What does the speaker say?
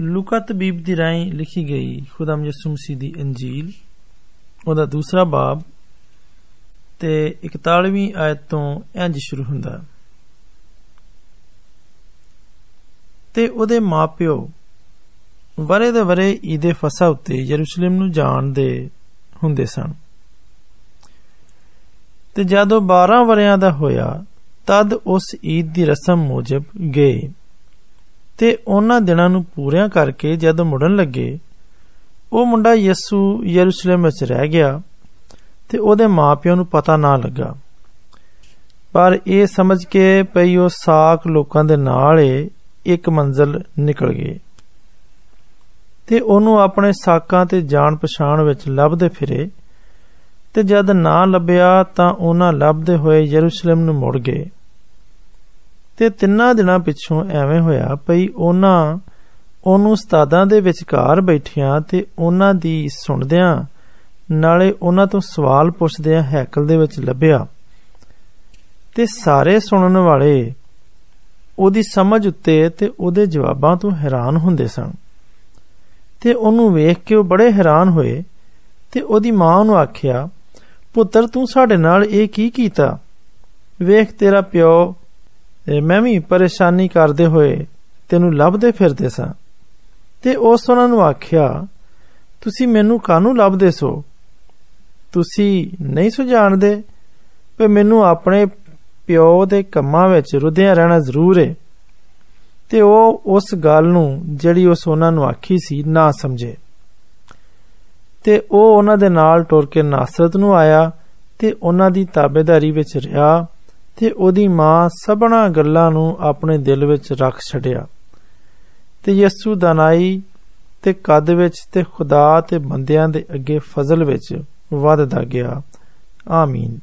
ਲੂਕਾ ਤਬੀਬ ਦੀ ਰਾਹੀਂ ਲਿਖੀ ਗਈ ਖੁਦਾਮ ਯਿਸੂ ਮਸੀਹ ਦੀ ਇੰਜੀਲ ਉਹਦਾ ਦੂਸਰਾ ਬਾਬ ਤੇ 41ਵੀਂ ਆਇਤ ਤੋਂ ਇੰਜ ਸ਼ੁਰੂ ਹੁੰਦਾ ਤੇ ਉਹਦੇ ਮਾਪਿਓ ਵਰੇ ਦੇ ਵਰੇ ਈਦੇ ਫਸਾ ਉੱਤੇ ਯਰੂਸ਼ਲਮ ਨੂੰ ਜਾਣ ਦੇ ਹੁੰਦੇ ਸਨ ਤੇ ਜਦੋਂ 12 ਵਰਿਆਂ ਦਾ ਹੋਇਆ ਤਦ ਉਸ ਈਦ ਦੀ ਰਸਮ ਮੁਜਬ ਗਏ ਤੇ ਉਹਨਾਂ ਦਿਨਾਂ ਨੂੰ ਪੂਰਿਆਂ ਕਰਕੇ ਜਦ ਮੁੜਨ ਲੱਗੇ ਉਹ ਮੁੰਡਾ ਯਿਸੂ ਯਰੂਸ਼ਲਮ ਵਿੱਚ ਰਹਿ ਗਿਆ ਤੇ ਉਹਦੇ ਮਾਪਿਆਂ ਨੂੰ ਪਤਾ ਨਾ ਲੱਗਾ ਪਰ ਇਹ ਸਮਝ ਕੇ ਪਈ ਉਹ ਸਾਖ ਲੋਕਾਂ ਦੇ ਨਾਲ ਇੱਕ ਮੰਜ਼ਲ ਨਿਕਲ ਗਏ ਤੇ ਉਹਨੂੰ ਆਪਣੇ ਸਾਕਾਂ ਤੇ ਜਾਣ ਪਛਾਣ ਵਿੱਚ ਲੱਭਦੇ ਫਿਰੇ ਤੇ ਜਦ ਨਾ ਲੱਭਿਆ ਤਾਂ ਉਹਨਾਂ ਲੱਭਦੇ ਹੋਏ ਯਰੂਸ਼ਲਮ ਨੂੰ ਮੁੜ ਗਏ ਤੇ ਤਿੰਨਾਂ ਦਿਨਾਂ ਪਿੱਛੋਂ ਐਵੇਂ ਹੋਇਆ ਪਈ ਉਹਨਾਂ, ਉਹਨੂੰ ਸਤਾਦਾਂ ਦੇ ਵਿਚਕਾਰ ਬੈਠਿਆਂ ਤੇ ਉਹਨਾਂ ਦੀ ਸੁਣਦਿਆਂ, ਨਾਲੇ ਉਹਨਾਂ ਤੋਂ ਸਵਾਲ ਪੁੱਛਦਿਆਂ ਹੈਕਲ ਦੇ ਵਿੱਚ ਲੱਭਿਆ। ਤੇ ਸਾਰੇ ਸੁਣਨ ਵਾਲੇ ਉਹਦੀ ਸਮਝ ਉੱਤੇ ਤੇ ਉਹਦੇ ਜਵਾਬਾਂ ਤੋਂ ਹੈਰਾਨ ਹੁੰਦੇ ਸਨ। ਤੇ ਉਹਨੂੰ ਵੇਖ ਕੇ ਉਹ ਬੜੇ ਹੈਰਾਨ ਹੋਏ ਤੇ ਉਹਦੀ ਮਾਂ ਨੂੰ ਆਖਿਆ, ਪੁੱਤਰ, ਤੂੰ ਸਾਡੇ ਨਾਲ ਇਹ ਕੀ ਕੀਤਾ? ਵੇਖ ਤੇਰਾ ਪਿਓ ਮੈਂ ਵੀ ਪਰੇਸ਼ਾਨੀ ਕਰਦੇ ਹੋਏ ਤੈਨੂੰ ਲੱਭਦੇ ਫਿਰਦੇ ਸਾਂ ਤੇ ਉਸ ਉਹਨਾਂ ਨੂੰ ਆਖਿਆ ਤੁਸੀਂ ਮੈਨੂੰ ਕਾਹਨੂੰ ਲੱਭਦੇ ਸੋ ਤੁਸੀਂ ਨਹੀਂ ਸੋ ਜਾਣਦੇ ਕਿ ਮੈਨੂੰ ਆਪਣੇ ਪਿਓ ਦੇ ਕੰਮਾਂ ਵਿੱਚ ਰੁੱਧਿਆ ਰਹਿਣਾ ਜ਼ਰੂਰ ਹੈ ਤੇ ਉਹ ਉਸ ਗੱਲ ਨੂੰ ਜਿਹੜੀ ਉਸ ਉਹਨਾਂ ਨੂੰ ਆਖੀ ਸੀ ਨਾ ਸਮਝੇ ਤੇ ਉਹ ਉਹਨਾਂ ਦੇ ਨਾਲ ਟੁਰ ਕੇ ਨਾਸਰਤ ਨੂੰ ਆਇਆ ਤੇ ਉਹਨਾਂ ਦੀ ਤਾਬੇਦਾਰੀ ਵਿੱਚ ਰਿਹਾ ਤੇ ਉਹਦੀ ਮਾਂ ਸਭਨਾ ਗੱਲਾਂ ਨੂੰ ਆਪਣੇ ਦਿਲ ਵਿੱਚ ਰੱਖ ਛੱਡਿਆ। ਤੇ ਯਿਸੂ ਦਨਾਈ ਤੇ ਕੱਦ ਵਿੱਚ ਤੇ ਖੁਦਾ ਤੇ ਬੰਦਿਆਂ ਦੇ ਅੱਗੇ ਫਜ਼ਲ ਵਿੱਚ ਵਧਦਾ ਗਿਆ। ਆਮੀਨ।